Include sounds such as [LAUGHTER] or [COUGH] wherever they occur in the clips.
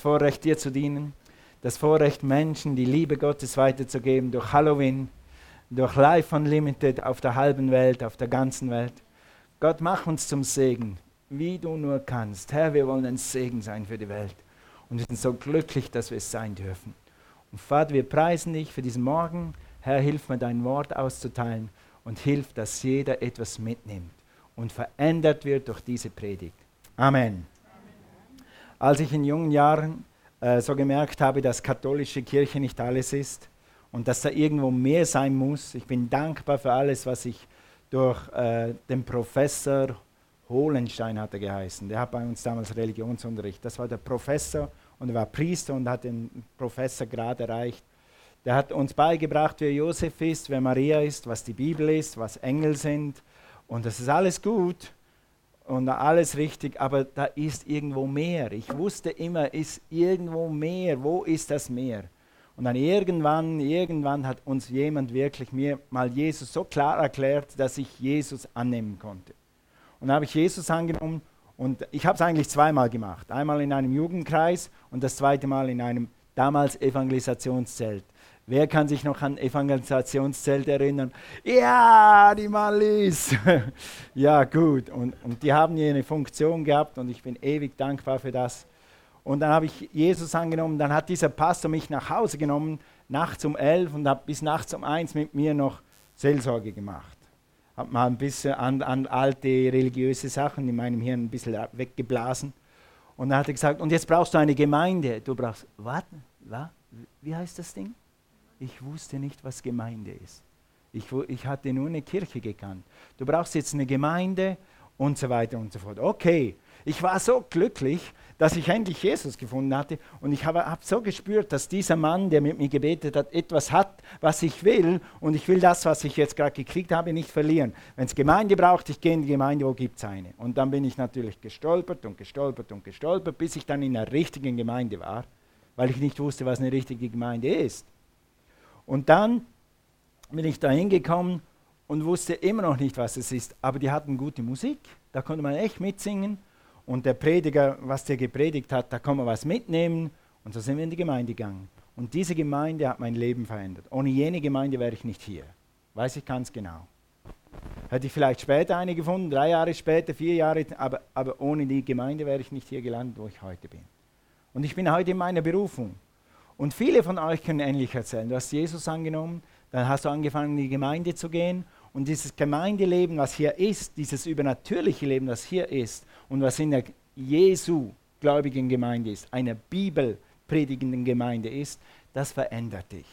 Vorrecht, dir zu dienen, das Vorrecht, Menschen die Liebe Gottes weiterzugeben durch Halloween, durch Life Unlimited auf der halben Welt, auf der ganzen Welt. Gott, mach uns zum Segen, wie du nur kannst. Herr, wir wollen ein Segen sein für die Welt. Und wir sind so glücklich, dass wir es sein dürfen. Und Vater, wir preisen dich für diesen Morgen. Herr, hilf mir, dein Wort auszuteilen und hilf, dass jeder etwas mitnimmt und verändert wird durch diese Predigt. Amen. Als ich in jungen Jahren äh, so gemerkt habe, dass katholische Kirche nicht alles ist und dass da irgendwo mehr sein muss, ich bin dankbar für alles, was ich durch äh, den Professor Hohlenstein hat er geheißen. Der hat bei uns damals Religionsunterricht. Das war der Professor und er war Priester und hat den Professorgrad erreicht. Der hat uns beigebracht, wer Josef ist, wer Maria ist, was die Bibel ist, was Engel sind. Und das ist alles gut und alles richtig, aber da ist irgendwo mehr. Ich wusste immer, ist irgendwo mehr. Wo ist das Meer? Und dann irgendwann, irgendwann hat uns jemand wirklich mir mal Jesus so klar erklärt, dass ich Jesus annehmen konnte. Und dann habe ich Jesus angenommen und ich habe es eigentlich zweimal gemacht. Einmal in einem Jugendkreis und das zweite Mal in einem damals Evangelisationszelt. Wer kann sich noch an Evangelisationszelt erinnern? Ja, die Malis. [LAUGHS] ja, gut. Und, und die haben hier eine Funktion gehabt und ich bin ewig dankbar für das. Und dann habe ich Jesus angenommen. Dann hat dieser Pastor mich nach Hause genommen, nachts um elf und hat bis nachts um eins mit mir noch Seelsorge gemacht. Hat mal ein bisschen an, an alte religiöse Sachen in meinem Hirn ein bisschen weggeblasen. Und dann hat er gesagt, und jetzt brauchst du eine Gemeinde. Du brauchst, was? Wie heißt das Ding? Ich wusste nicht, was Gemeinde ist. Ich, ich hatte nur eine Kirche gekannt. Du brauchst jetzt eine Gemeinde und so weiter und so fort. Okay, ich war so glücklich, dass ich endlich Jesus gefunden hatte und ich habe hab so gespürt, dass dieser Mann, der mit mir gebetet hat, etwas hat, was ich will und ich will das, was ich jetzt gerade gekriegt habe, nicht verlieren. Wenn es Gemeinde braucht, ich gehe in die Gemeinde, wo gibt es eine? Und dann bin ich natürlich gestolpert und gestolpert und gestolpert, bis ich dann in einer richtigen Gemeinde war, weil ich nicht wusste, was eine richtige Gemeinde ist. Und dann bin ich da hingekommen und wusste immer noch nicht, was es ist. Aber die hatten gute Musik, da konnte man echt mitsingen. Und der Prediger, was der gepredigt hat, da kann man was mitnehmen. Und so sind wir in die Gemeinde gegangen. Und diese Gemeinde hat mein Leben verändert. Ohne jene Gemeinde wäre ich nicht hier. Weiß ich ganz genau. Hätte ich vielleicht später eine gefunden, drei Jahre später, vier Jahre, aber, aber ohne die Gemeinde wäre ich nicht hier gelandet, wo ich heute bin. Und ich bin heute in meiner Berufung. Und viele von euch können ähnlich erzählen. Du hast Jesus angenommen, dann hast du angefangen, in die Gemeinde zu gehen. Und dieses Gemeindeleben, was hier ist, dieses übernatürliche Leben, das hier ist und was in der Jesu-gläubigen Gemeinde ist, einer bibelpredigenden Gemeinde ist, das verändert dich.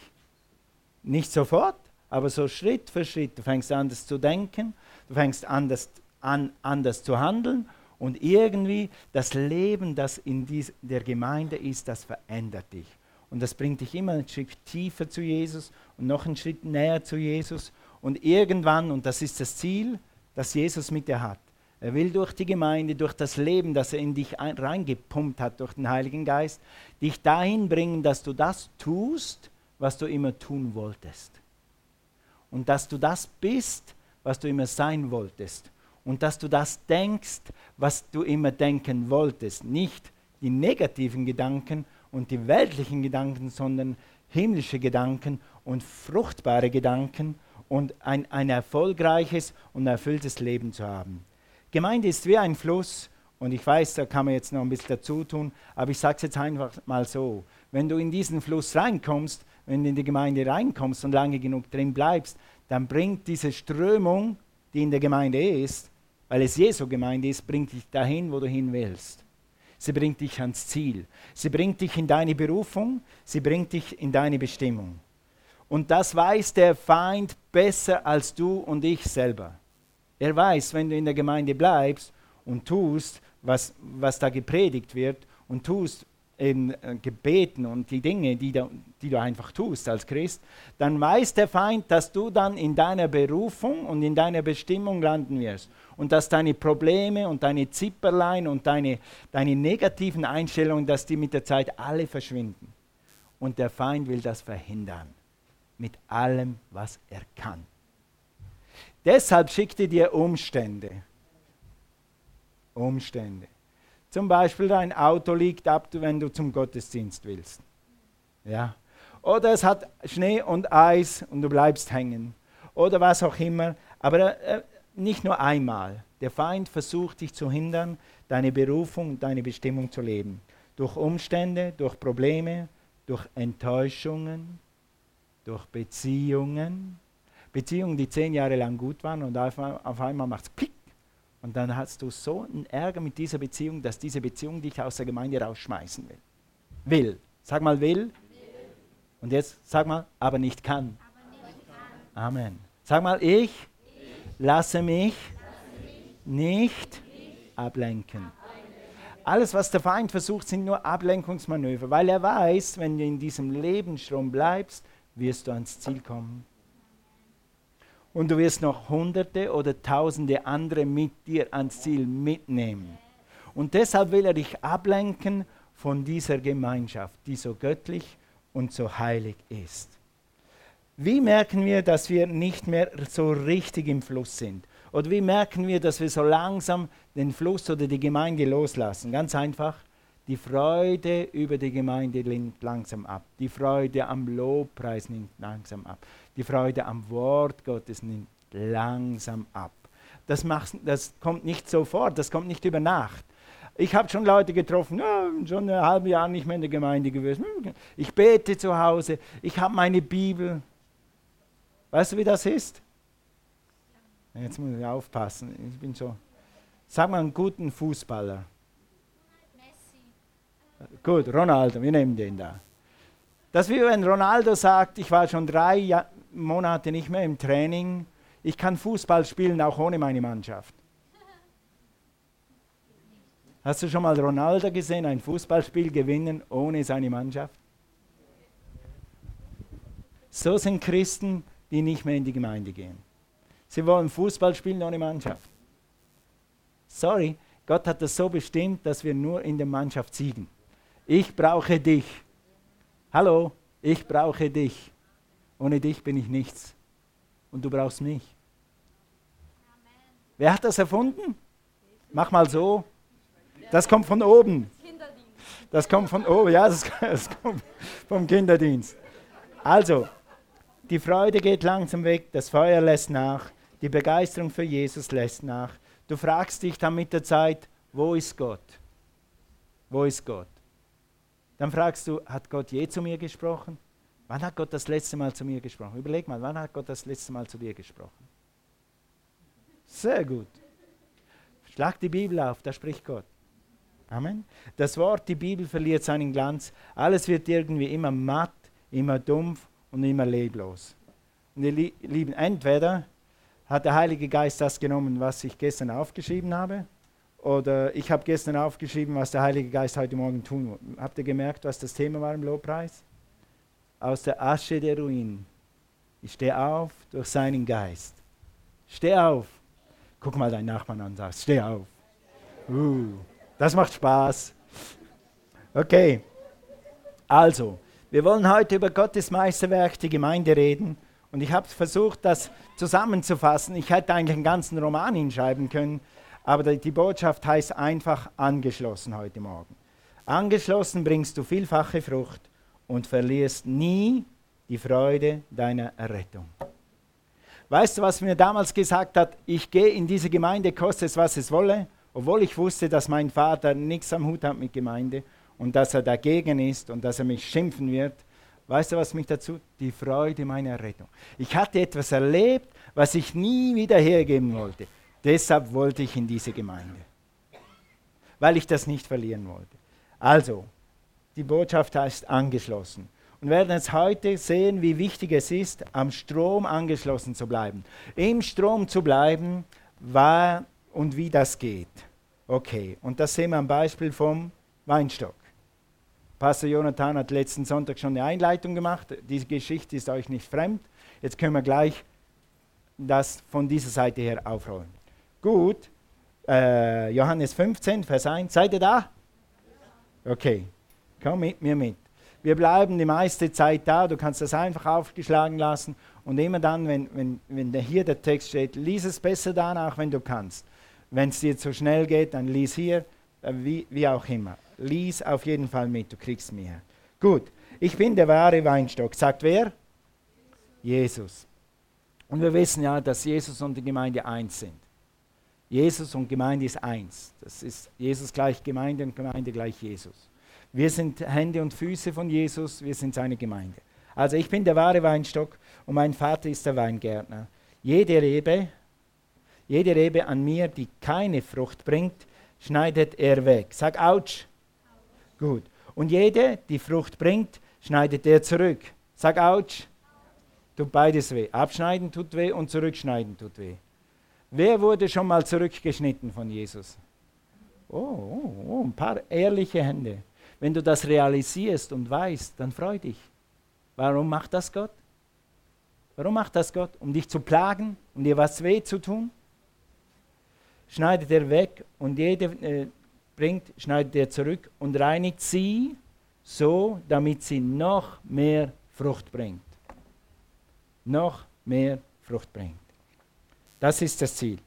Nicht sofort, aber so Schritt für Schritt. Du fängst an, anders zu denken, du fängst anders an, anders zu handeln und irgendwie das Leben, das in dies, der Gemeinde ist, das verändert dich. Und das bringt dich immer einen Schritt tiefer zu Jesus und noch einen Schritt näher zu Jesus. Und irgendwann, und das ist das Ziel, das Jesus mit dir hat, er will durch die Gemeinde, durch das Leben, das er in dich reingepumpt hat, durch den Heiligen Geist, dich dahin bringen, dass du das tust, was du immer tun wolltest. Und dass du das bist, was du immer sein wolltest. Und dass du das denkst, was du immer denken wolltest. Nicht die negativen Gedanken, und die weltlichen Gedanken, sondern himmlische Gedanken und fruchtbare Gedanken und ein, ein erfolgreiches und erfülltes Leben zu haben. Gemeinde ist wie ein Fluss und ich weiß, da kann man jetzt noch ein bisschen dazu tun, aber ich sage es jetzt einfach mal so. Wenn du in diesen Fluss reinkommst, wenn du in die Gemeinde reinkommst und lange genug drin bleibst, dann bringt diese Strömung, die in der Gemeinde ist, weil es Jesu Gemeinde ist, bringt dich dahin, wo du hin willst. Sie bringt dich ans Ziel. Sie bringt dich in deine Berufung. Sie bringt dich in deine Bestimmung. Und das weiß der Feind besser als du und ich selber. Er weiß, wenn du in der Gemeinde bleibst und tust, was, was da gepredigt wird und tust in äh, Gebeten und die Dinge, die, da, die du einfach tust als Christ, dann weiß der Feind, dass du dann in deiner Berufung und in deiner Bestimmung landen wirst und dass deine Probleme und deine Zipperlein und deine, deine negativen Einstellungen, dass die mit der Zeit alle verschwinden. Und der Feind will das verhindern mit allem, was er kann. Deshalb schickt er dir Umstände. Umstände. Zum Beispiel dein Auto liegt ab, wenn du zum Gottesdienst willst. Ja. Oder es hat Schnee und Eis und du bleibst hängen. Oder was auch immer. Aber äh, nicht nur einmal. Der Feind versucht dich zu hindern, deine Berufung und deine Bestimmung zu leben. Durch Umstände, durch Probleme, durch Enttäuschungen, durch Beziehungen. Beziehungen, die zehn Jahre lang gut waren und auf, auf einmal macht es Klick. Und dann hast du so einen Ärger mit dieser Beziehung, dass diese Beziehung dich aus der Gemeinde rausschmeißen will. Will. Sag mal will. will. Und jetzt sag mal, aber nicht kann. Aber nicht kann. Amen. Sag mal, ich lasse mich, nicht ablenken. Alles, was der Feind versucht, sind nur Ablenkungsmanöver, weil er weiß, wenn du in diesem Lebensstrom bleibst, wirst du ans Ziel kommen. Und du wirst noch Hunderte oder Tausende andere mit dir ans Ziel mitnehmen. Und deshalb will er dich ablenken von dieser Gemeinschaft, die so göttlich und so heilig ist. Wie merken wir, dass wir nicht mehr so richtig im Fluss sind? Oder wie merken wir, dass wir so langsam den Fluss oder die Gemeinde loslassen? Ganz einfach, die Freude über die Gemeinde nimmt langsam ab. Die Freude am Lobpreis nimmt langsam ab. Die Freude am Wort Gottes nimmt langsam ab. Das, macht, das kommt nicht sofort, das kommt nicht über Nacht. Ich habe schon Leute getroffen, ja, schon ein halbes Jahr nicht mehr in der Gemeinde gewesen. Ich bete zu Hause, ich habe meine Bibel. Weißt du, wie das ist? Jetzt muss ich aufpassen. Ich bin so. Sag mal einen guten Fußballer. Messi. Gut, Ronaldo, wir nehmen den da. Das wie wenn Ronaldo sagt, ich war schon drei ja Monate nicht mehr im Training, ich kann Fußball spielen auch ohne meine Mannschaft. Hast du schon mal Ronaldo gesehen, ein Fußballspiel gewinnen ohne seine Mannschaft? So sind Christen, die nicht mehr in die Gemeinde gehen. Sie wollen Fußball spielen ohne Mannschaft. Sorry, Gott hat das so bestimmt, dass wir nur in der Mannschaft siegen. Ich brauche dich. Hallo, ich brauche dich. Ohne dich bin ich nichts. Und du brauchst mich. Wer hat das erfunden? Mach mal so. Das kommt von oben. Das kommt von oben, ja, das, [LAUGHS] kommt vom Kinderdienst. Also, die Freude geht langsam weg, das Feuer lässt nach, die Begeisterung für Jesus lässt nach. Du fragst dich dann mit der Zeit, wo ist Gott? Wo ist Gott? Dann fragst du, hat Gott je zu mir gesprochen? Wann hat Gott das letzte Mal zu mir gesprochen? Überleg mal, wann hat Gott das letzte Mal zu dir gesprochen? Sehr gut. Schlag die Bibel auf, da spricht Gott. Amen. Das Wort, die Bibel verliert seinen Glanz. Alles wird irgendwie immer matt, immer dumpf und immer leblos. Und ihr Lieben, entweder hat der Heilige Geist das genommen, was ich gestern aufgeschrieben habe? Oder ich habe gestern aufgeschrieben, was der Heilige Geist heute Morgen tun wird. Habt ihr gemerkt, was das Thema war im Lobpreis? Aus der Asche der Ruinen. Ich stehe auf durch seinen Geist. Steh auf. Guck mal deinen Nachbarn an und sag, steh auf. Uh, das macht Spaß. Okay. Also, wir wollen heute über Gottes Meisterwerk, die Gemeinde reden. Und ich habe versucht, das zusammenzufassen. Ich hätte eigentlich einen ganzen Roman hinschreiben können, aber die Botschaft heißt einfach angeschlossen heute Morgen. Angeschlossen bringst du vielfache Frucht und verlierst nie die Freude deiner Errettung. Weißt du, was mir damals gesagt hat? Ich gehe in diese Gemeinde, koste es, was es wolle, obwohl ich wusste, dass mein Vater nichts am Hut hat mit Gemeinde und dass er dagegen ist und dass er mich schimpfen wird. Weißt du, was mich dazu? Die Freude meiner Rettung. Ich hatte etwas erlebt, was ich nie wieder hergeben wollte. Deshalb wollte ich in diese Gemeinde, weil ich das nicht verlieren wollte. Also, die Botschaft heißt angeschlossen. Und werden jetzt heute sehen, wie wichtig es ist, am Strom angeschlossen zu bleiben. Im Strom zu bleiben, war und wie das geht. Okay, und das sehen wir am Beispiel vom Weinstock. Pastor Jonathan hat letzten Sonntag schon eine Einleitung gemacht. Diese Geschichte ist euch nicht fremd. Jetzt können wir gleich das von dieser Seite her aufrollen. Gut, äh, Johannes 15, Vers 1. Seid ihr da? Okay, komm mit mir mit. Wir bleiben die meiste Zeit da. Du kannst das einfach aufgeschlagen lassen. Und immer dann, wenn, wenn, wenn hier der Text steht, lies es besser danach, wenn du kannst. Wenn es dir zu schnell geht, dann lies hier. äh, wie, wie auch immer. Lies auf jeden Fall mit, du kriegst mehr. Gut, ich bin der wahre Weinstock. Sagt wer? Jesus. Und wir wissen ja, dass Jesus und die Gemeinde eins sind. Jesus und Gemeinde ist eins. Das ist Jesus gleich Gemeinde und Gemeinde gleich Jesus. Wir sind Hände und Füße von Jesus, wir sind seine Gemeinde. Also ich bin der wahre Weinstock und mein Vater ist der Weingärtner. Jede Rebe, jede Rebe an mir, die keine Frucht bringt, schneidet er weg. Sag Autsch. Gut. Und jede, die Frucht bringt, schneidet er zurück. Sag Autsch. Tut beides weh. Abschneiden tut weh und zurückschneiden tut weh. Wer wurde schon mal zurückgeschnitten von Jesus? Oh, oh, oh, ein paar ehrliche Hände. Wenn du das realisierst und weißt, dann freu dich. Warum macht das Gott? Warum macht das Gott? Um dich zu plagen, um dir was weh zu tun? Schneidet er weg und jede äh, bringt, schneidet er zurück und reinigt sie so, damit sie noch mehr Frucht bringt. Noch mehr Frucht bringt. Das ist das Ziel.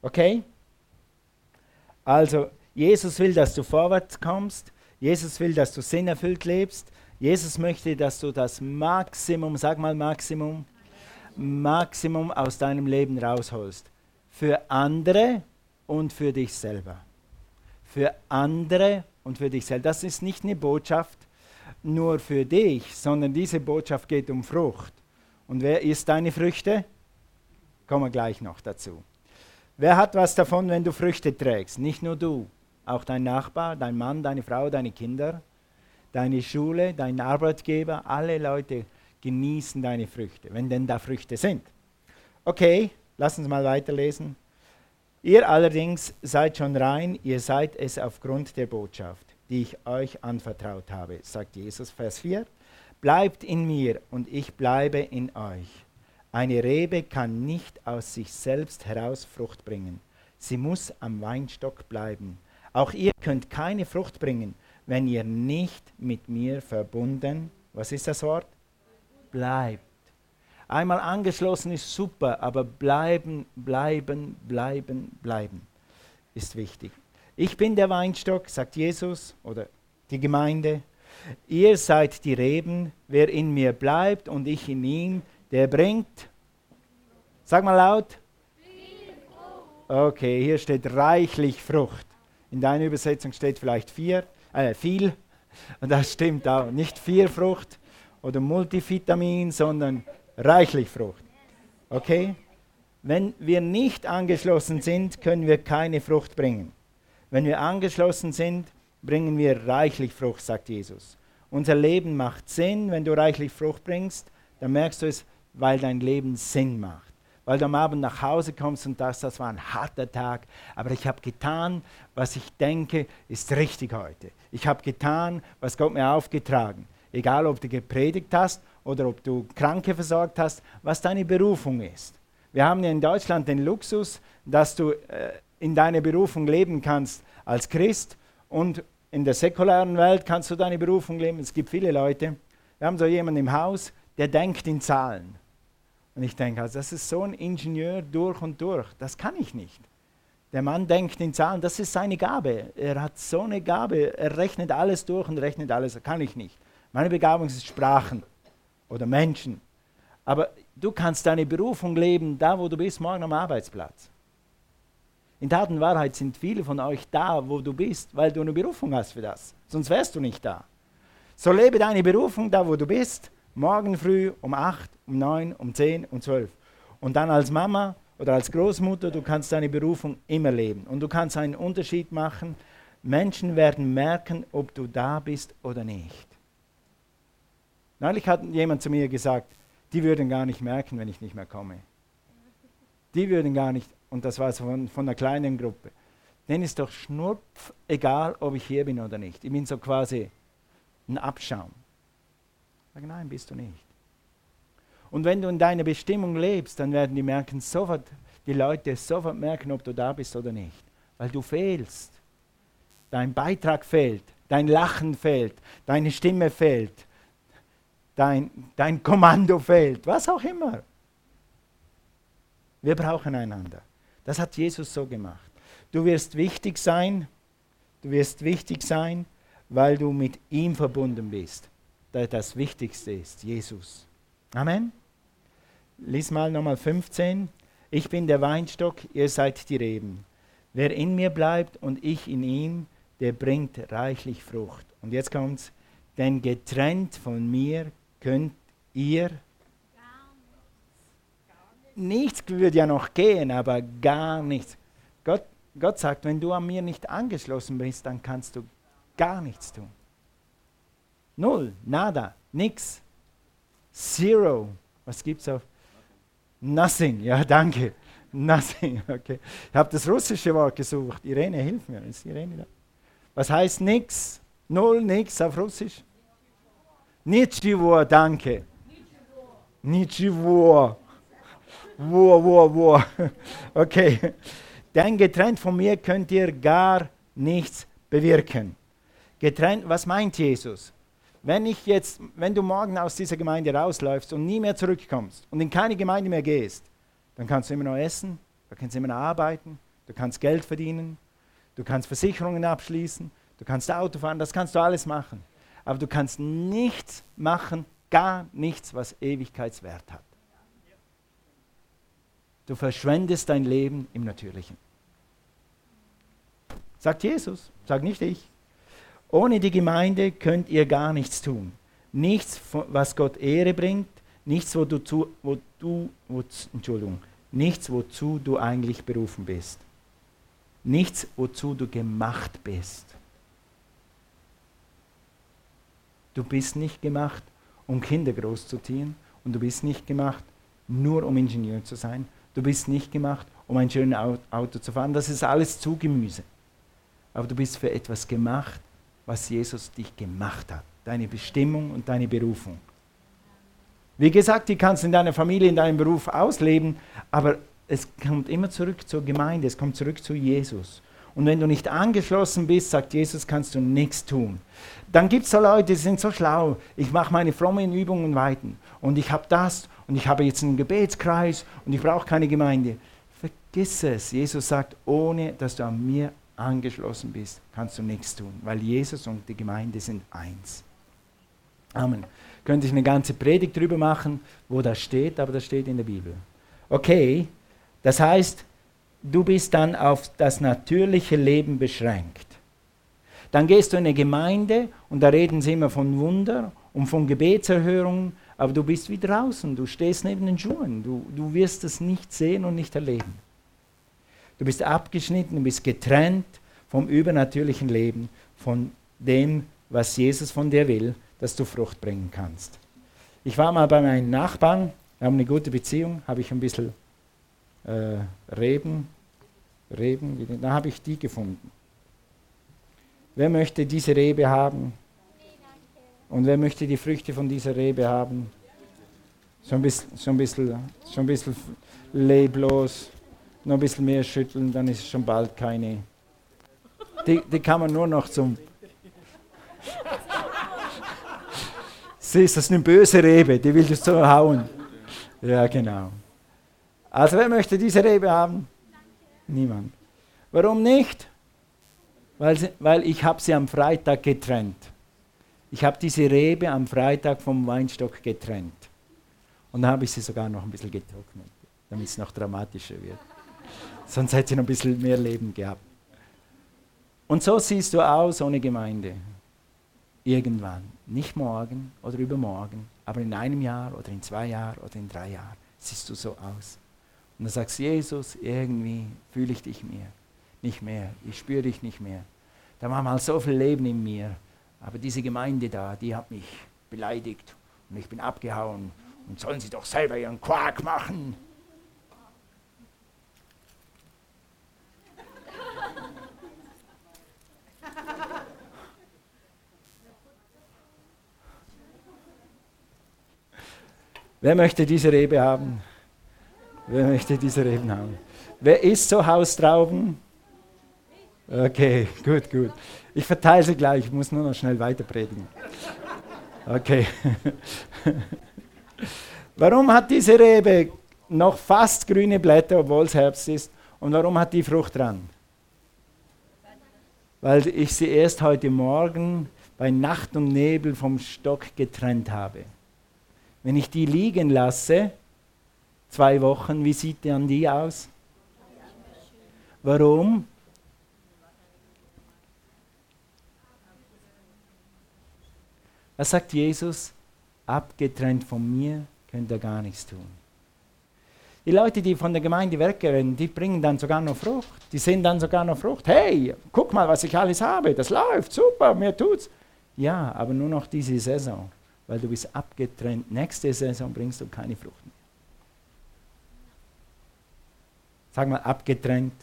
Okay? Also, Jesus will, dass du vorwärts kommst. Jesus will, dass du sinnerfüllt lebst. Jesus möchte, dass du das Maximum, sag mal Maximum, Maximum aus deinem Leben rausholst. Für andere und für dich selber. Für andere und für dich selber. Das ist nicht eine Botschaft nur für dich, sondern diese Botschaft geht um Frucht. Und wer isst deine Früchte? Kommen wir gleich noch dazu. Wer hat was davon, wenn du Früchte trägst? Nicht nur du, auch dein Nachbar, dein Mann, deine Frau, deine Kinder deine Schule, dein Arbeitgeber, alle Leute genießen deine Früchte, wenn denn da Früchte sind. Okay, lass uns mal weiterlesen. Ihr allerdings seid schon rein, ihr seid es aufgrund der Botschaft, die ich euch anvertraut habe, sagt Jesus, Vers 4. Bleibt in mir und ich bleibe in euch. Eine Rebe kann nicht aus sich selbst heraus Frucht bringen. Sie muss am Weinstock bleiben. Auch ihr könnt keine Frucht bringen, wenn ihr nicht mit mir verbunden, was ist das Wort? Bleibt. Einmal angeschlossen ist super, aber bleiben, bleiben, bleiben, bleiben ist wichtig. Ich bin der Weinstock, sagt Jesus oder die Gemeinde. Ihr seid die Reben, wer in mir bleibt und ich in ihm, der bringt, sag mal laut, Okay, hier steht reichlich Frucht. In deiner Übersetzung steht vielleicht vier äh, viel. Und das stimmt auch. Nicht vier Frucht oder Multivitamin, sondern reichlich Frucht. Okay? Wenn wir nicht angeschlossen sind, können wir keine Frucht bringen. Wenn wir angeschlossen sind, bringen wir reichlich Frucht, sagt Jesus. Unser Leben macht Sinn, wenn du reichlich Frucht bringst, dann merkst du es, weil dein Leben Sinn macht weil du am Abend nach Hause kommst und sagst, das war ein harter Tag, aber ich habe getan, was ich denke, ist richtig heute. Ich habe getan, was Gott mir aufgetragen. Egal, ob du gepredigt hast oder ob du Kranke versorgt hast, was deine Berufung ist. Wir haben ja in Deutschland den Luxus, dass du äh, in deiner Berufung leben kannst als Christ und in der säkularen Welt kannst du deine Berufung leben. Es gibt viele Leute. Wir haben so jemanden im Haus, der denkt in Zahlen. Und ich denke, also das ist so ein Ingenieur durch und durch. Das kann ich nicht. Der Mann denkt in Zahlen, das ist seine Gabe. Er hat so eine Gabe, er rechnet alles durch und rechnet alles. Das kann ich nicht. Meine Begabung ist Sprachen oder Menschen. Aber du kannst deine Berufung leben, da wo du bist, morgen am Arbeitsplatz. In Tat und Wahrheit sind viele von euch da, wo du bist, weil du eine Berufung hast für das. Sonst wärst du nicht da. So lebe deine Berufung da, wo du bist Morgen früh um 8, um 9, um 10, um 12. Und dann als Mama oder als Großmutter, du kannst deine Berufung immer leben. Und du kannst einen Unterschied machen. Menschen werden merken, ob du da bist oder nicht. Neulich hat jemand zu mir gesagt, die würden gar nicht merken, wenn ich nicht mehr komme. Die würden gar nicht, und das war so von, von einer kleinen Gruppe, denen ist doch schnurpf egal, ob ich hier bin oder nicht. Ich bin so quasi ein Abschaum. Sag, nein, bist du nicht. Und wenn du in deiner Bestimmung lebst, dann werden die merken sofort, die Leute sofort merken, ob du da bist oder nicht. Weil du fehlst. Dein Beitrag fehlt, dein Lachen fehlt, deine Stimme fehlt, dein, dein Kommando fehlt, was auch immer. Wir brauchen einander. Das hat Jesus so gemacht. Du wirst wichtig sein, Du wirst wichtig sein, weil du mit ihm verbunden bist. Das Wichtigste ist Jesus. Amen. Lies mal nochmal 15. Ich bin der Weinstock, ihr seid die Reben. Wer in mir bleibt und ich in ihm, der bringt reichlich Frucht. Und jetzt kommt's. Denn getrennt von mir könnt ihr nichts würde ja noch gehen, aber gar nichts. Gott, Gott sagt, wenn du an mir nicht angeschlossen bist, dann kannst du gar nichts tun. Null, nada, nix, zero. Was gibt's auf? Nothing, ja, danke. Nothing, okay. Ich habe das russische Wort gesucht. Irene, hilf mir. Ist Irene da? Was heißt nix? Null, nix auf Russisch? Nichivo, danke. Nichivo. Wo, wo, wo. [LAUGHS] Okay. Denn getrennt von mir könnt ihr gar nichts bewirken. Getrennt, was meint Jesus? Wenn ich jetzt, wenn du morgen aus dieser Gemeinde rausläufst und nie mehr zurückkommst und in keine Gemeinde mehr gehst, dann kannst du immer noch essen, du kannst immer noch arbeiten, du kannst Geld verdienen, du kannst Versicherungen abschließen, du kannst Auto fahren, das kannst du alles machen. Aber du kannst nichts machen, gar nichts, was Ewigkeitswert hat. Du verschwendest dein Leben im Natürlichen. Sagt Jesus, sag nicht ich. Ohne die Gemeinde könnt ihr gar nichts tun. Nichts, was Gott Ehre bringt, nichts, wo du, zu, wo du wo, Entschuldigung, nichts, wozu du eigentlich berufen bist. Nichts, wozu du gemacht bist. Du bist nicht gemacht, um Kinder großzuziehen und du bist nicht gemacht, nur um Ingenieur zu sein. Du bist nicht gemacht, um ein schönes Auto zu fahren. Das ist alles zu Gemüse. Aber du bist für etwas gemacht, was Jesus dich gemacht hat. Deine Bestimmung und deine Berufung. Wie gesagt, die kannst du in deiner Familie, in deinem Beruf ausleben, aber es kommt immer zurück zur Gemeinde, es kommt zurück zu Jesus. Und wenn du nicht angeschlossen bist, sagt Jesus, kannst du nichts tun. Dann gibt es so Leute, die sind so schlau. Ich mache meine frommen Übungen weiter. Und ich habe das und ich habe jetzt einen Gebetskreis und ich brauche keine Gemeinde. Vergiss es. Jesus sagt, ohne dass du an mir angeschlossen bist, kannst du nichts tun, weil Jesus und die Gemeinde sind eins. Amen. Könnte ich eine ganze Predigt drüber machen, wo das steht, aber das steht in der Bibel. Okay, das heißt, du bist dann auf das natürliche Leben beschränkt. Dann gehst du in eine Gemeinde und da reden sie immer von Wunder und von Gebetserhörungen, aber du bist wie draußen, du stehst neben den Schuhen, du, du wirst es nicht sehen und nicht erleben. Du bist abgeschnitten, du bist getrennt vom übernatürlichen Leben, von dem, was Jesus von dir will, dass du Frucht bringen kannst. Ich war mal bei meinen Nachbarn, wir haben eine gute Beziehung, habe ich ein bisschen äh, Reben, Reben, da habe ich die gefunden. Wer möchte diese Rebe haben? Und wer möchte die Früchte von dieser Rebe haben? So ein bisschen, so ein bisschen, so ein bisschen leblos noch ein bisschen mehr schütteln, dann ist es schon bald keine. Die, die kann man nur noch zum. [LAUGHS] Siehst, das ist eine böse Rebe, die will dich so hauen. Ja, genau. Also, wer möchte diese Rebe haben? Niemand. Warum nicht? Weil, sie, weil ich habe sie am Freitag getrennt. Ich habe diese Rebe am Freitag vom Weinstock getrennt. Und dann habe ich sie sogar noch ein bisschen getrocknet, damit es noch dramatischer wird. Sonst hätte sie noch ein bisschen mehr Leben gehabt. Und so siehst du aus ohne Gemeinde. Irgendwann. Nicht morgen oder übermorgen, aber in einem Jahr oder in zwei Jahren oder in drei Jahren siehst du so aus. Und dann sagst Jesus, irgendwie fühle ich dich mehr. Nicht mehr. Ich spüre dich nicht mehr. Da war mal so viel Leben in mir. Aber diese Gemeinde da, die hat mich beleidigt und ich bin abgehauen. Und sollen sie doch selber ihren Quark machen. [LAUGHS] Wer möchte diese Rebe haben? Wer möchte diese Reben haben? Wer isst so Haustrauben? Okay, gut, gut. Ich verteile sie gleich, ich muss nur noch schnell weiter predigen. Okay. [LAUGHS] warum hat diese Rebe noch fast grüne Blätter, obwohl es Herbst ist? Und warum hat die Frucht dran? weil ich sie erst heute Morgen bei Nacht und Nebel vom Stock getrennt habe. Wenn ich die liegen lasse, zwei Wochen, wie sieht dann die aus? Warum? Was sagt Jesus? Abgetrennt von mir könnt ihr gar nichts tun. Die Leute, die von der Gemeinde wegrennen, die bringen dann sogar noch Frucht. Die sehen dann sogar noch Frucht. Hey, guck mal, was ich alles habe. Das läuft, super, mir tut's. Ja, aber nur noch diese Saison, weil du bist abgetrennt. Nächste Saison bringst du keine Frucht mehr. Sag mal abgetrennt.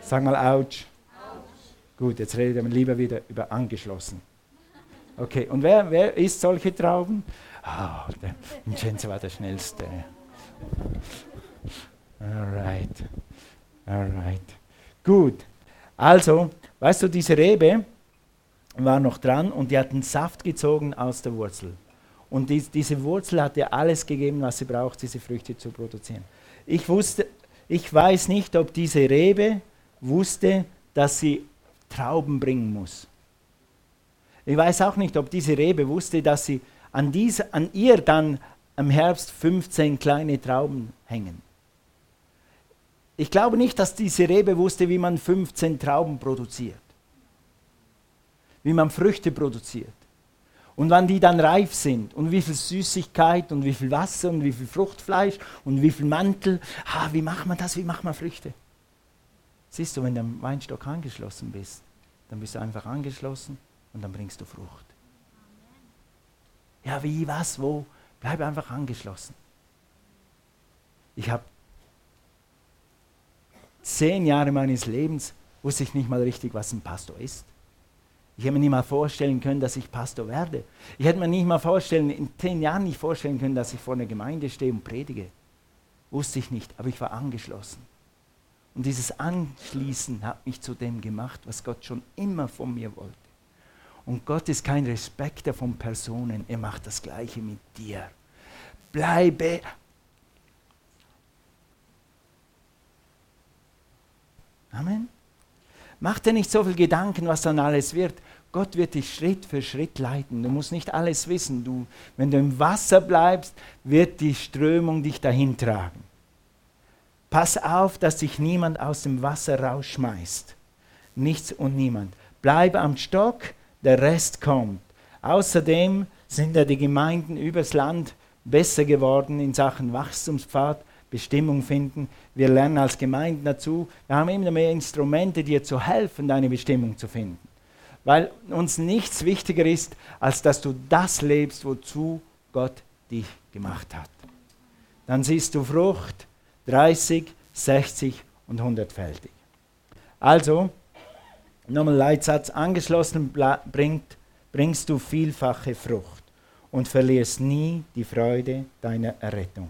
Sag mal ouch. Gut, jetzt redet man lieber wieder über angeschlossen. Okay, und wer, wer isst solche Trauben? Ah, oh, der Vincenzo war der Schnellste. Alright. Alright. Gut. Also, weißt du, diese Rebe war noch dran und die hat einen Saft gezogen aus der Wurzel. Und die, diese Wurzel hat ihr alles gegeben, was sie braucht, diese Früchte zu produzieren. Ich wusste, ich weiß nicht, ob diese Rebe wusste, dass sie Trauben bringen muss. Ich weiß auch nicht, ob diese Rebe wusste, dass sie an, diese, an ihr dann im Herbst 15 kleine Trauben hängen. Ich glaube nicht, dass diese Rebe wusste, wie man 15 Trauben produziert, wie man Früchte produziert. Und wann die dann reif sind und wie viel Süßigkeit und wie viel Wasser und wie viel Fruchtfleisch und wie viel Mantel, ha, wie macht man das, wie macht man Früchte? Siehst du, wenn du am Weinstock angeschlossen bist, dann bist du einfach angeschlossen und dann bringst du Frucht. Ja, wie, was, wo? Bleib einfach angeschlossen. Ich habe zehn Jahre meines Lebens, wusste ich nicht mal richtig, was ein Pastor ist. Ich hätte mir nicht mal vorstellen können, dass ich Pastor werde. Ich hätte mir nicht mal vorstellen, in zehn Jahren nicht vorstellen können, dass ich vor einer Gemeinde stehe und predige. Wusste ich nicht, aber ich war angeschlossen. Und dieses Anschließen hat mich zu dem gemacht, was Gott schon immer von mir wollte. Und Gott ist kein Respekter von Personen, er macht das Gleiche mit dir. Bleibe Amen. Mach dir nicht so viel Gedanken, was dann alles wird. Gott wird dich Schritt für Schritt leiten. Du musst nicht alles wissen. Du, wenn du im Wasser bleibst, wird die Strömung dich dahin tragen. Pass auf, dass dich niemand aus dem Wasser rausschmeißt. Nichts und niemand. Bleib am Stock, der Rest kommt. Außerdem sind ja die Gemeinden übers Land besser geworden in Sachen Wachstumspfad, Bestimmung finden. Wir lernen als Gemeinden dazu. Wir haben immer mehr Instrumente, dir zu helfen, deine Bestimmung zu finden. Weil uns nichts wichtiger ist, als dass du das lebst, wozu Gott dich gemacht hat. Dann siehst du Frucht 30, 60 und 100-fältig. Also, nochmal Leitsatz, angeschlossen bringt, bringst du vielfache Frucht und verlierst nie die Freude deiner Errettung.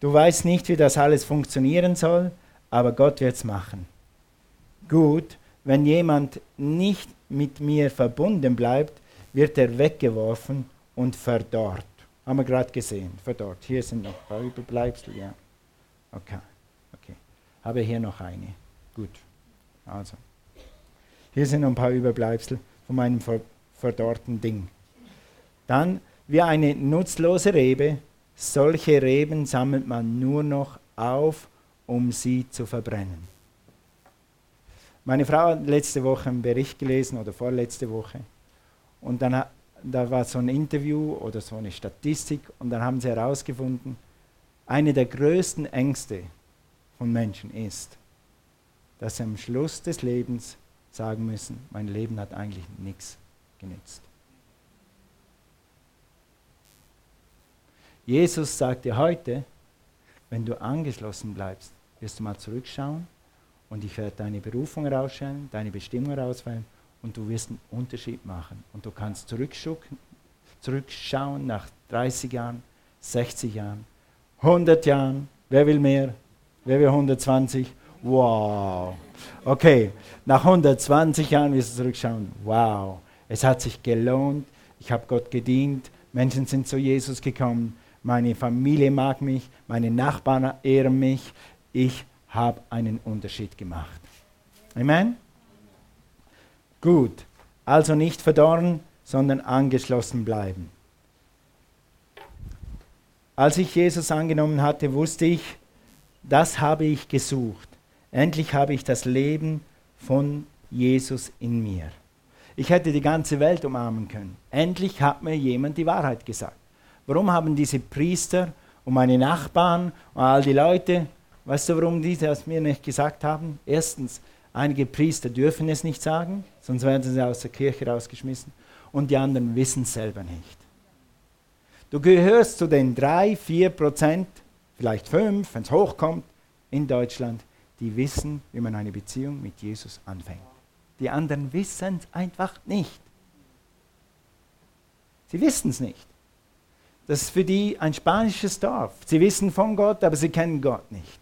Du weißt nicht, wie das alles funktionieren soll, aber Gott wird es machen. Gut, wenn jemand nicht mit mir verbunden bleibt, wird er weggeworfen und verdorrt. Haben wir gerade gesehen, verdorrt. Hier sind noch ein paar Überbleibsel, ja. Okay, okay. Habe hier noch eine. Gut. Also. Hier sind noch ein paar Überbleibsel von meinem verdorrten Ding. Dann, wie eine nutzlose Rebe solche Reben sammelt man nur noch auf, um sie zu verbrennen. Meine Frau hat letzte Woche einen Bericht gelesen oder vorletzte Woche und dann da war so ein Interview oder so eine Statistik und dann haben sie herausgefunden, eine der größten Ängste von Menschen ist, dass sie am Schluss des Lebens sagen müssen, mein Leben hat eigentlich nichts genützt. Jesus sagt dir heute, wenn du angeschlossen bleibst, wirst du mal zurückschauen und ich werde deine Berufung herausstellen, deine Bestimmung herauswählen und du wirst einen Unterschied machen. Und du kannst zurückschauen nach 30 Jahren, 60 Jahren, 100 Jahren. Wer will mehr? Wer will 120? Wow. Okay, nach 120 Jahren wirst du zurückschauen. Wow, es hat sich gelohnt. Ich habe Gott gedient. Menschen sind zu Jesus gekommen meine Familie mag mich, meine Nachbarn ehren mich, ich habe einen Unterschied gemacht. Amen? Gut, also nicht verdorren, sondern angeschlossen bleiben. Als ich Jesus angenommen hatte, wusste ich, das habe ich gesucht. Endlich habe ich das Leben von Jesus in mir. Ich hätte die ganze Welt umarmen können. Endlich hat mir jemand die Wahrheit gesagt. Warum haben diese Priester und meine Nachbarn und all die Leute, weißt du, warum die das mir nicht gesagt haben? Erstens, einige Priester dürfen es nicht sagen, sonst werden sie aus der Kirche rausgeschmissen. Und die anderen wissen es selber nicht. Du gehörst zu den drei, vier Prozent, vielleicht fünf, wenn es hochkommt, in Deutschland, die wissen, wie man eine Beziehung mit Jesus anfängt. Die anderen wissen es einfach nicht. Sie wissen es nicht. Das ist für die ein spanisches Dorf. Sie wissen von Gott, aber sie kennen Gott nicht.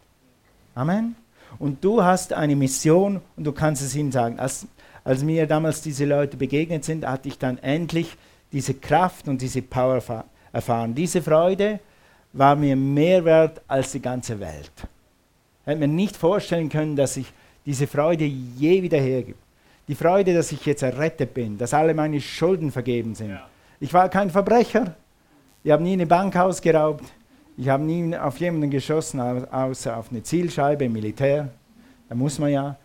Amen. Und du hast eine Mission und du kannst es ihnen sagen. Als, als mir damals diese Leute begegnet sind, hatte ich dann endlich diese Kraft und diese Power erfahren. Diese Freude war mir mehr wert als die ganze Welt. Ich hätte mir nicht vorstellen können, dass ich diese Freude je wieder hergebe. Die Freude, dass ich jetzt errettet bin, dass alle meine Schulden vergeben sind. Ja. Ich war kein Verbrecher. Ich habe nie eine Bank ausgeraubt. Ich habe nie auf jemanden geschossen, außer auf eine Zielscheibe Militär. Da muss man ja.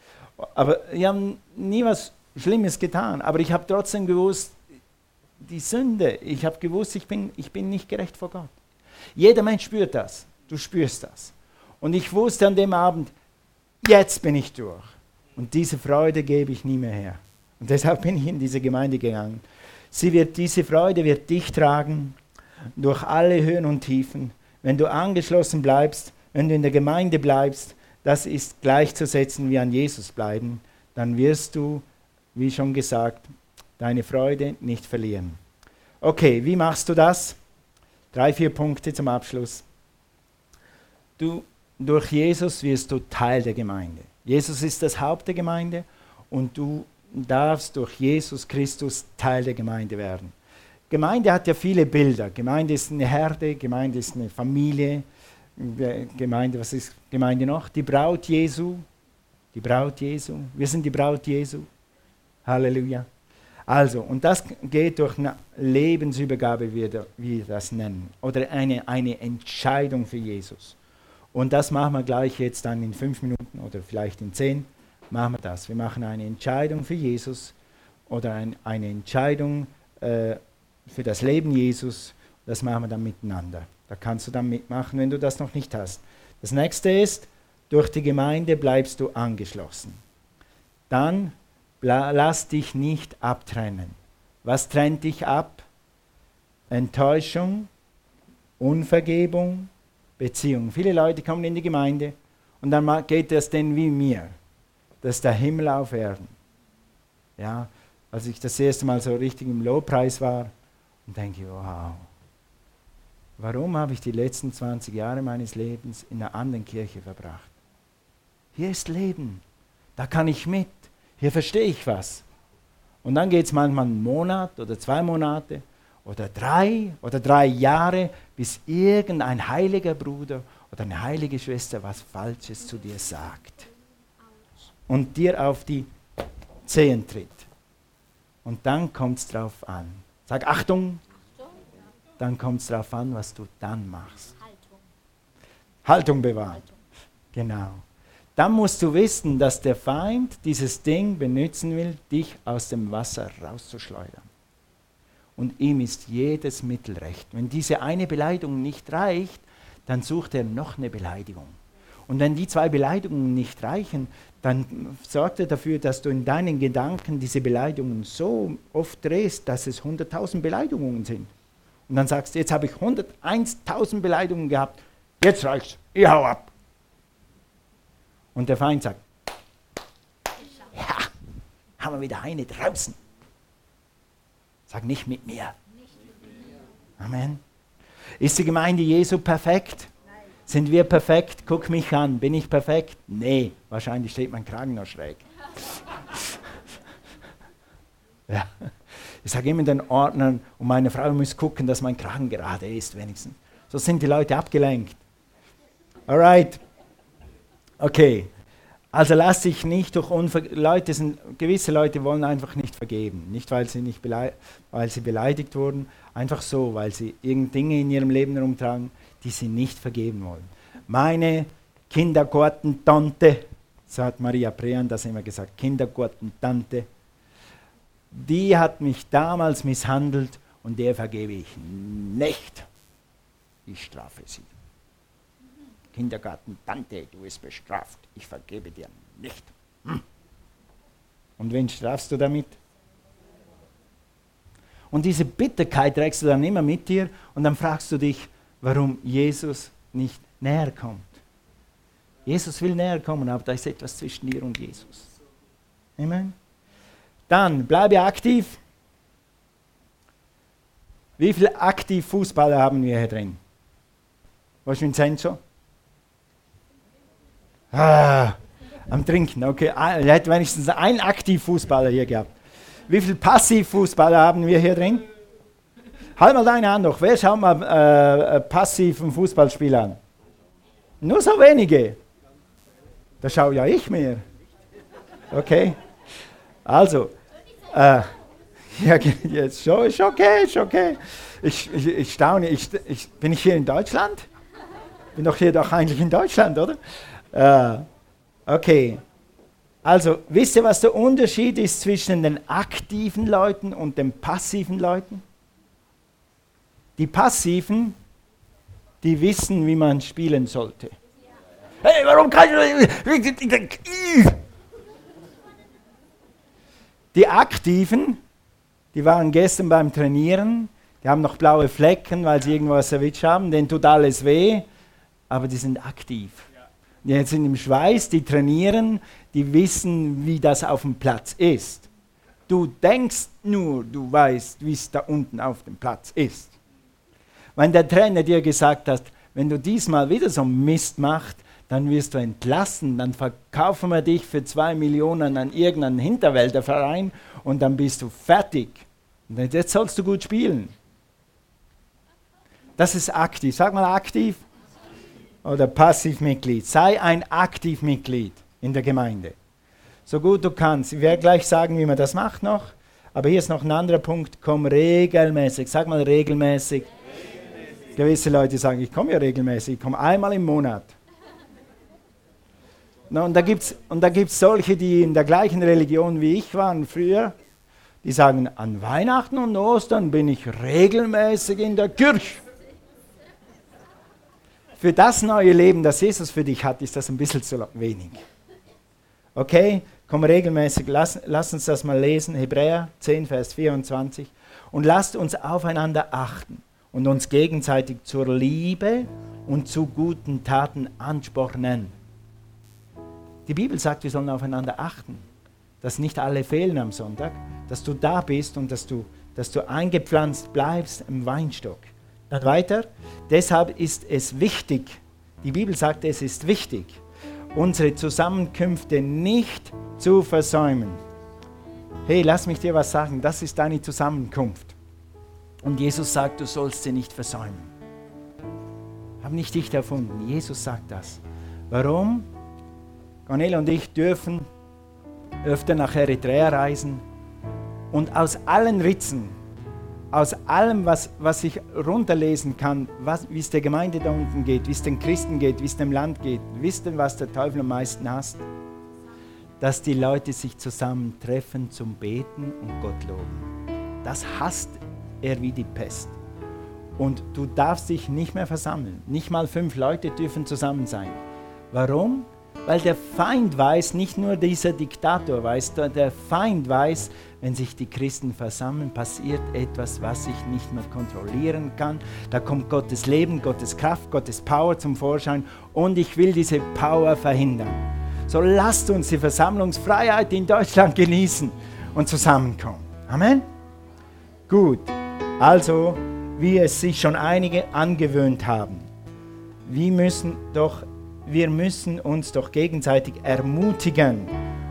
Aber ich habe nie was Schlimmes getan. Aber ich habe trotzdem gewusst, die Sünde, ich habe gewusst, ich bin, ich bin nicht gerecht vor Gott. Jeder Mensch spürt das. Du spürst das. Und ich wusste an dem Abend, jetzt bin ich durch. Und diese Freude gebe ich nie mehr her. Und deshalb bin ich in diese Gemeinde gegangen. Sie wird, diese Freude wird dich tragen durch alle Höhen und Tiefen. Wenn du angeschlossen bleibst, wenn du in der Gemeinde bleibst, das ist gleichzusetzen wie an Jesus bleiben, dann wirst du, wie schon gesagt, deine Freude nicht verlieren. Okay, wie machst du das? Drei, vier Punkte zum Abschluss. Du, durch Jesus wirst du Teil der Gemeinde. Jesus ist das Haupt der Gemeinde und du darfst durch Jesus Christus Teil der Gemeinde werden. Gemeinde hat ja viele Bilder. Gemeinde ist eine Herde, Gemeinde ist eine Familie. Gemeinde, was ist Gemeinde noch? Die Braut Jesu. Die Braut Jesu. Wir sind die Braut Jesu. Halleluja. Also, und das geht durch eine Lebensübergabe, wie wir das nennen. Oder eine, eine Entscheidung für Jesus. Und das machen wir gleich jetzt dann in fünf Minuten oder vielleicht in zehn. Machen wir das. Wir machen eine Entscheidung für Jesus oder ein, eine Entscheidung äh, für das Leben Jesus. Das machen wir dann miteinander. Da kannst du dann mitmachen, wenn du das noch nicht hast. Das nächste ist, durch die Gemeinde bleibst du angeschlossen. Dann lass dich nicht abtrennen. Was trennt dich ab? Enttäuschung, Unvergebung, Beziehung. Viele Leute kommen in die Gemeinde und dann geht es denen wie mir. Das ist der Himmel auf Erden. Ja, als ich das erste Mal so richtig im Lobpreis war und denke, wow, warum habe ich die letzten 20 Jahre meines Lebens in einer anderen Kirche verbracht? Hier ist Leben, da kann ich mit, hier verstehe ich was. Und dann geht es manchmal einen Monat oder zwei Monate oder drei oder drei Jahre, bis irgendein heiliger Bruder oder eine heilige Schwester was Falsches zu dir sagt und dir auf die Zehen tritt. Und dann kommt es drauf an. Sag Achtung, dann kommt es darauf an, was du dann machst. Haltung, Haltung bewahren. Haltung. Genau. Dann musst du wissen, dass der Feind dieses Ding benutzen will, dich aus dem Wasser rauszuschleudern und ihm ist jedes Mittel recht. Wenn diese eine Beleidigung nicht reicht, dann sucht er noch eine Beleidigung. Und wenn die zwei Beleidigungen nicht reichen, dann sorgt er dafür, dass du in deinen Gedanken diese Beleidigungen so oft drehst, dass es 100.000 Beleidigungen sind. Und dann sagst du, jetzt habe ich 101.000 Beleidigungen gehabt, jetzt reicht's, ich hau ab. Und der Feind sagt, ja, haben wir wieder eine draußen. Sag nicht mit mir. Amen. Ist die Gemeinde Jesu perfekt? Sind wir perfekt? Guck mich an. Bin ich perfekt? Nee, wahrscheinlich steht mein Kragen noch schräg. [LAUGHS] ja. Ich sage immer den Ordnern und meine Frau muss gucken, dass mein Kragen gerade ist, wenigstens. So sind die Leute abgelenkt. Alright. Okay. Also lass dich nicht durch Unver Leute sind, gewisse Leute wollen einfach nicht vergeben. Nicht, weil sie, nicht weil sie beleidigt wurden, einfach so, weil sie irgend Dinge in ihrem Leben herumtragen, die sie nicht vergeben wollen. Meine Kindergartentante, so hat Maria Prean das immer gesagt, Kindergartentante, die hat mich damals misshandelt und der vergebe ich nicht. Ich strafe sie. Kindergartentante, du bist bestraft. Ich vergebe dir nicht. Hm. Und wen strafst du damit? Und diese Bitterkeit trägst du dann immer mit dir und dann fragst du dich, warum Jesus nicht näher kommt. Jesus will näher kommen, aber da ist etwas zwischen dir und Jesus. Amen. Dann bleibe aktiv. Wie viele aktiv Fußballer haben wir hier drin? Was Vincenzo? Ah, am Trinken, okay. Er hätte wenigstens einen Aktivfußballer hier gehabt. Wie viele Passivfußballer haben wir hier drin? Halt mal deine Hand noch. Wer schaut mal äh, äh passiven Fußballspiel an? Nur so wenige. Da schaue ja ich mehr. Okay. Also, äh, [LAUGHS] ja, jetzt schon, ist okay, ist okay. Ich, ich, ich staune, ich, ich, bin ich hier in Deutschland? Bin doch hier doch eigentlich in Deutschland, oder? Äh, okay. Also, wisst ihr, was der Unterschied ist zwischen den aktiven Leuten und den passiven Leuten? Die Passiven, die wissen, wie man spielen sollte. Hey, warum kann ich... Die Aktiven, die waren gestern beim Trainieren, die haben noch blaue Flecken, weil sie irgendwas erwischt haben, denen tut alles weh, aber die sind aktiv. Die sind im Schweiß, die trainieren, die wissen, wie das auf dem Platz ist. Du denkst nur, du weißt, wie es da unten auf dem Platz ist. Wenn der Trainer dir gesagt hat, wenn du diesmal wieder so Mist machst, dann wirst du entlassen, dann verkaufen wir dich für zwei Millionen an irgendeinen Hinterwälderverein und dann bist du fertig. Und jetzt sollst du gut spielen. Das ist aktiv. Sag mal aktiv oder Passivmitglied. Sei ein Aktivmitglied in der Gemeinde. So gut du kannst. Ich werde gleich sagen, wie man das macht noch. Aber hier ist noch ein anderer Punkt. Komm regelmäßig. Sag mal regelmäßig. regelmäßig. Gewisse Leute sagen, ich komme ja regelmäßig. Ich komme einmal im Monat. No, und da gibt es solche, die in der gleichen Religion wie ich waren früher. Die sagen, an Weihnachten und Ostern bin ich regelmäßig in der Kirche für das neue Leben, das Jesus für dich hat, ist das ein bisschen zu wenig. Okay, komm regelmäßig, lass, lass uns das mal lesen, Hebräer 10, Vers 24. Und lasst uns aufeinander achten und uns gegenseitig zur Liebe und zu guten Taten anspornen. Die Bibel sagt, wir sollen aufeinander achten, dass nicht alle fehlen am Sonntag, dass du da bist und dass du, dass du eingepflanzt bleibst im Weinstock. Dann weiter. Deshalb ist es wichtig, die Bibel sagt, es ist wichtig, unsere Zusammenkünfte nicht zu versäumen. Hey, lass mich dir was sagen, das ist deine Zusammenkunft. Und Jesus sagt, du sollst sie nicht versäumen. Hab nicht dich erfunden, Jesus sagt das. Warum? Cornelia und ich dürfen öfter nach Eritrea reisen und aus allen Ritzen aus allem, was, was ich runterlesen kann, wie es der Gemeinde da unten geht, wie es den Christen geht, wie es dem Land geht, wisst ihr, was der Teufel am meisten hasst? Dass die Leute sich zusammentreffen zum Beten und Gott loben. Das hasst er wie die Pest. Und du darfst dich nicht mehr versammeln. Nicht mal fünf Leute dürfen zusammen sein. Warum? Weil der Feind weiß, nicht nur dieser Diktator weiß, der Feind weiß, wenn sich die Christen versammeln, passiert etwas, was ich nicht mehr kontrollieren kann. Da kommt Gottes Leben, Gottes Kraft, Gottes Power zum Vorschein und ich will diese Power verhindern. So lasst uns die Versammlungsfreiheit in Deutschland genießen und zusammenkommen. Amen. Gut, also wie es sich schon einige angewöhnt haben. Wir müssen doch, wir müssen uns doch gegenseitig ermutigen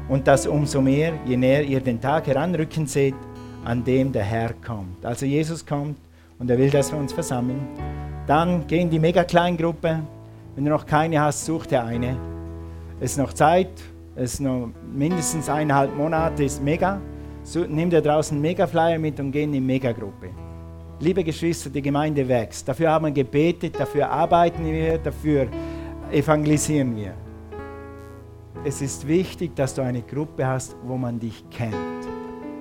und das umso mehr, je näher ihr den Tag heranrücken seht, an dem der Herr kommt. Also Jesus kommt und er will, dass wir uns versammeln. Dann geh in die mega Kleingruppe. Wenn du noch keine hast, such dir eine. Es ist noch Zeit. Es ist noch mindestens eineinhalb Monate, ist mega. So, nimm dir draußen Mega-Flyer mit und geh in die Megagruppe. Liebe Geschwister, die Gemeinde wächst. Dafür haben wir gebetet, dafür arbeiten wir, dafür evangelisieren wir. Es ist wichtig, dass du eine Gruppe hast, wo man dich kennt.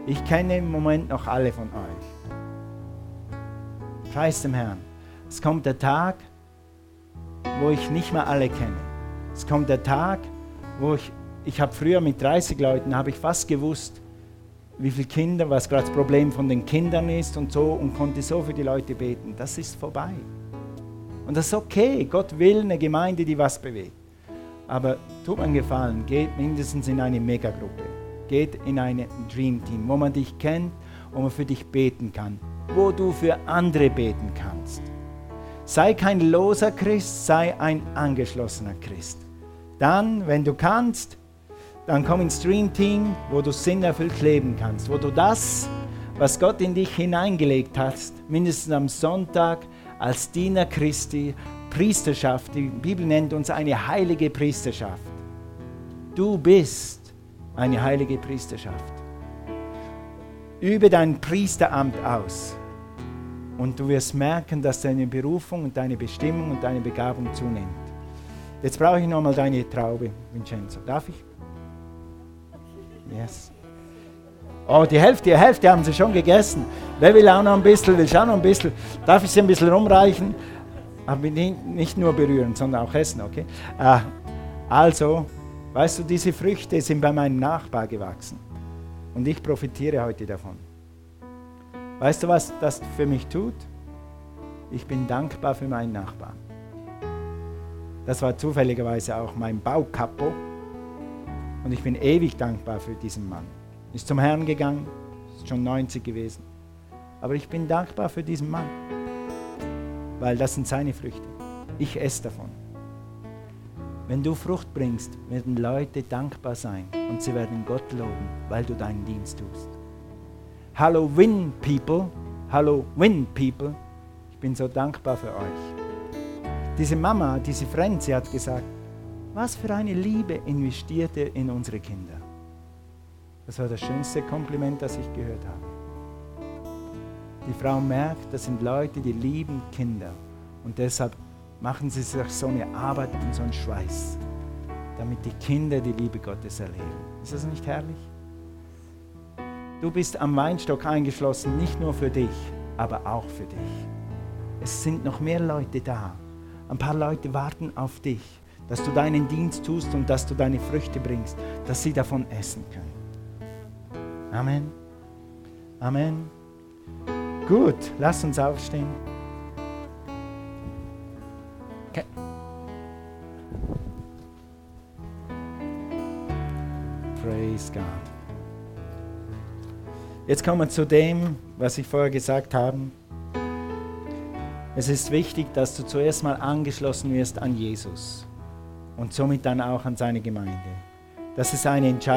Ich kenne im Moment noch alle von euch. Preis dem Herrn. Es kommt der Tag, wo ich nicht mehr alle kenne. Es kommt der Tag, wo ich, ich habe früher mit 30 Leuten, habe ich fast gewusst, wie viele Kinder, was gerade das Problem von den Kindern ist und so und konnte so für die Leute beten. Das ist vorbei. Und das ist okay. Gott will eine Gemeinde, die was bewegt. Aber tut mir einen Gefallen, geht mindestens in eine Megagruppe. Geht in ein Dream Team, wo man dich kennt, wo man für dich beten kann, wo du für andere beten kannst. Sei kein loser Christ, sei ein angeschlossener Christ. Dann, wenn du kannst, dann komm ins Dream Team, wo du sinnerfüllt leben kannst, wo du das, was Gott in dich hineingelegt hat, mindestens am Sonntag als Diener Christi, Priesterschaft, die Bibel nennt uns eine heilige Priesterschaft. Du bist eine heilige Priesterschaft. Übe dein Priesteramt aus und du wirst merken, dass deine Berufung und deine Bestimmung und deine Begabung zunimmt. Jetzt brauche ich nochmal deine Traube, Vincenzo. Darf ich? Yes. Oh, die Hälfte, die Hälfte haben sie schon gegessen. Wer will auch noch ein bisschen, will auch noch ein bisschen. Darf ich sie ein bisschen rumreichen? Aber nicht nur berühren, sondern auch essen, okay? Ah, also, weißt du, diese Früchte sind bei meinem Nachbar gewachsen. Und ich profitiere heute davon. Weißt du, was das für mich tut? Ich bin dankbar für meinen Nachbarn. Das war zufälligerweise auch mein Baukapo. Und ich bin ewig dankbar für diesen Mann. Ist zum Herrn gegangen, ist schon 90 gewesen. Aber ich bin dankbar für diesen Mann, weil das sind seine Früchte. Ich esse davon. Wenn du Frucht bringst, werden Leute dankbar sein und sie werden Gott loben, weil du deinen Dienst tust. Hallo Win People, hallo Win People, ich bin so dankbar für euch. Diese Mama, diese Friend, sie hat gesagt, was für eine Liebe investierte in unsere Kinder. Das war das schönste Kompliment, das ich gehört habe. Die Frau merkt, das sind Leute, die lieben Kinder. Und deshalb machen sie sich so eine Arbeit und so einen Schweiß, damit die Kinder die Liebe Gottes erleben. Ist das nicht herrlich? Du bist am Weinstock eingeschlossen, nicht nur für dich, aber auch für dich. Es sind noch mehr Leute da. Ein paar Leute warten auf dich, dass du deinen Dienst tust und dass du deine Früchte bringst, dass sie davon essen können. Amen. Amen. Gut, lass uns aufstehen. Okay. Praise God. Jetzt kommen wir zu dem, was ich vorher gesagt habe. Es ist wichtig, dass du zuerst mal angeschlossen wirst an Jesus und somit dann auch an seine Gemeinde. Das ist eine Entscheidung.